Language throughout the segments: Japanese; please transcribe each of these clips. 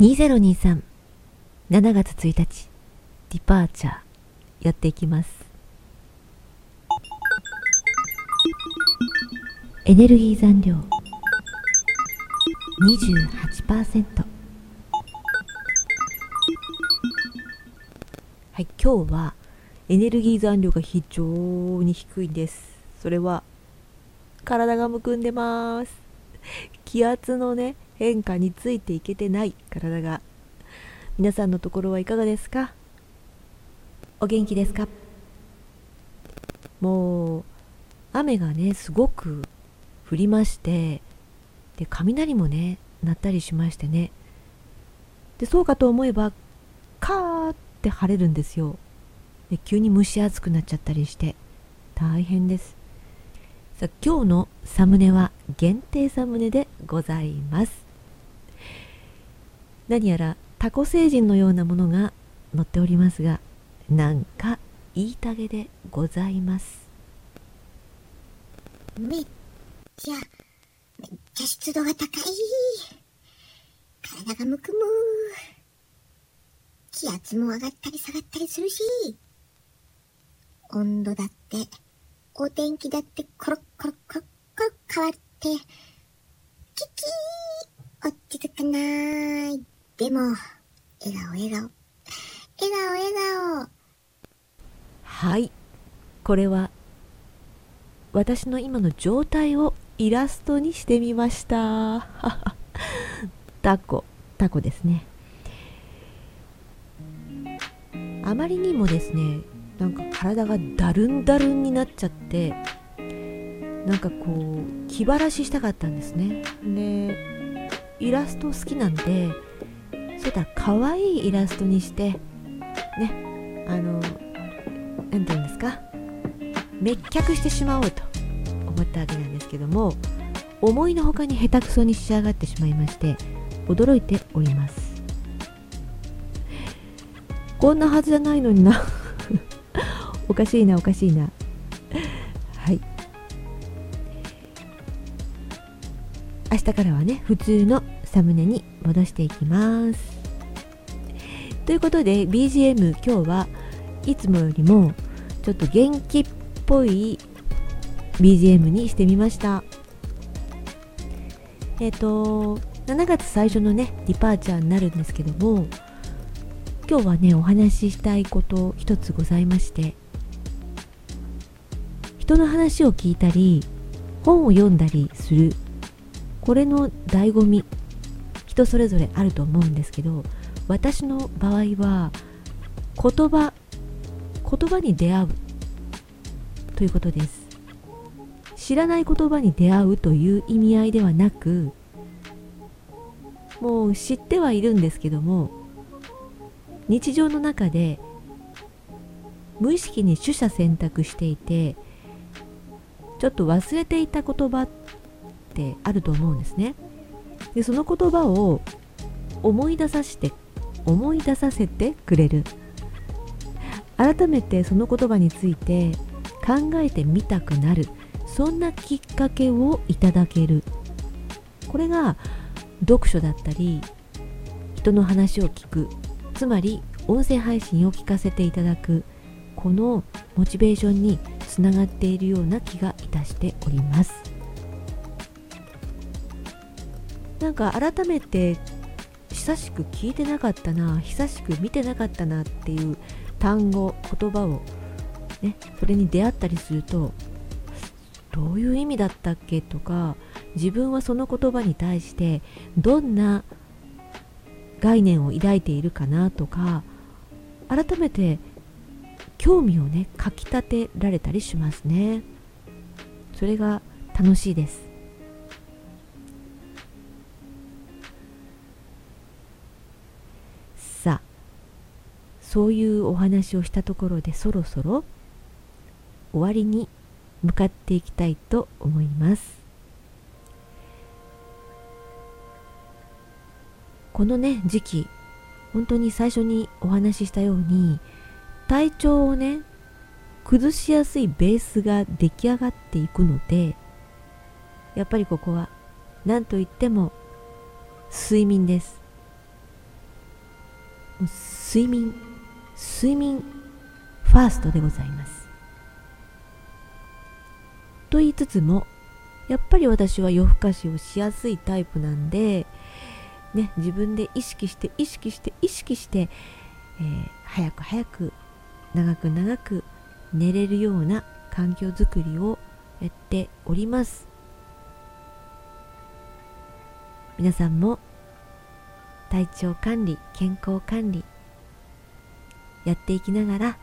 2023 7月1日。ディパーチャー。やっていきます。エネルギー残量。28%はい今日はエネルギー残量が非常に低いんです。それは体がむくんでます。気圧のね変化についていけてない体が。皆さんのところはいかがですか？お元気ですか？もう雨がねすごく降りましてで雷もね鳴ったりしましてね。でそうかと思えばカーって晴れるんですよ。で急に蒸し暑くなっちゃったりして大変です。さあ今日のサムネは限定サムネでございます。何やらタコ星人のようなものが載っておりますがなんか言いたげでございますめっちゃ、めっちゃ湿度が高い。体がむくむ。気圧も上がったり下がったりするし、温度だって、お天気だってコロッコロッコロッコロ変わって、キキー落ち着かない。でも、笑顔笑顔。笑顔笑顔。はいこれは私の今の状態をイラストにしてみました タコタコですねあまりにもですねなんか体がだるんだるんになっちゃってなんかこう気晴らししたかったんですねでイラスト好きなんでそういった可愛いイラストにしてねあの何て言うんですか？滅却してしまおうと思ったわけなんですけども思いのほかに下手くそに仕上がってしまいまして驚いております。こんなはずじゃないのにな。おかしいなおかしいな。はい。明日からはね普通のサムネに戻していきます。ということで BGM 今日はいつもよりもちょっと元気っぽい BGM にしてみました。えっ、と7月最初のねディパーチャーになるんですけども今日はねお話ししたいこと一つございまして人の話を聞いたり本を読んだりするこれの醍醐味人それぞれあると思うんですけど私の場合は言葉言葉に出会うということです。知らない言葉に出会うという意味合いではなくもう知ってはいるんですけども日常の中で無意識に取捨選択していてちょっと忘れていた言葉ってあると思うんですね。でその言葉を思い出させて思い出させてくれる。改めてその言葉について考えてみたくなる。そんなきっかけをいただける。これが読書だったり人の話を聞く。つまり音声配信を聞かせていただく。このモチベーションにつながっているような気がいたしております。なんか改めて久しく聞いてなかったな久しく見てなかったなっていう単語言葉をねそれに出会ったりするとどういう意味だったっけとか自分はその言葉に対してどんな概念を抱いているかなとか改めて興味をねかきたてられたりしますね。それが楽しいです。そういうお話をしたところでそろそろ終わりに向かっていきたいと思います。このね時期本当に最初にお話ししたように体調をね崩しやすいベースが出来上がっていくのでやっぱりここは何と言っても睡眠です。睡眠。睡眠ファーストでございます。と言いつつもやっぱり私は夜更かしをしやすいタイプなんで、ね、自分で意識して意識して意識して、えー、早く早く長く長く寝れるような環境づくりをやっております。皆さんも体調管理健康管理やっていきながら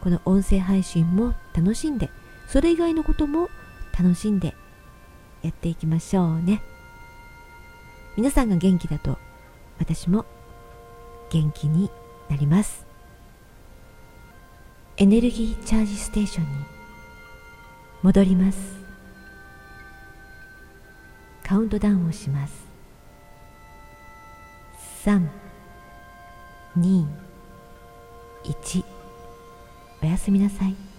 この音声配信も楽しんでそれ以外のことも楽しんでやっていきましょうね。皆さんが元気だと私も元気になります。エネルギーチャージステーションに戻ります。カウントダウンをします。3 2 1おやすみなさい。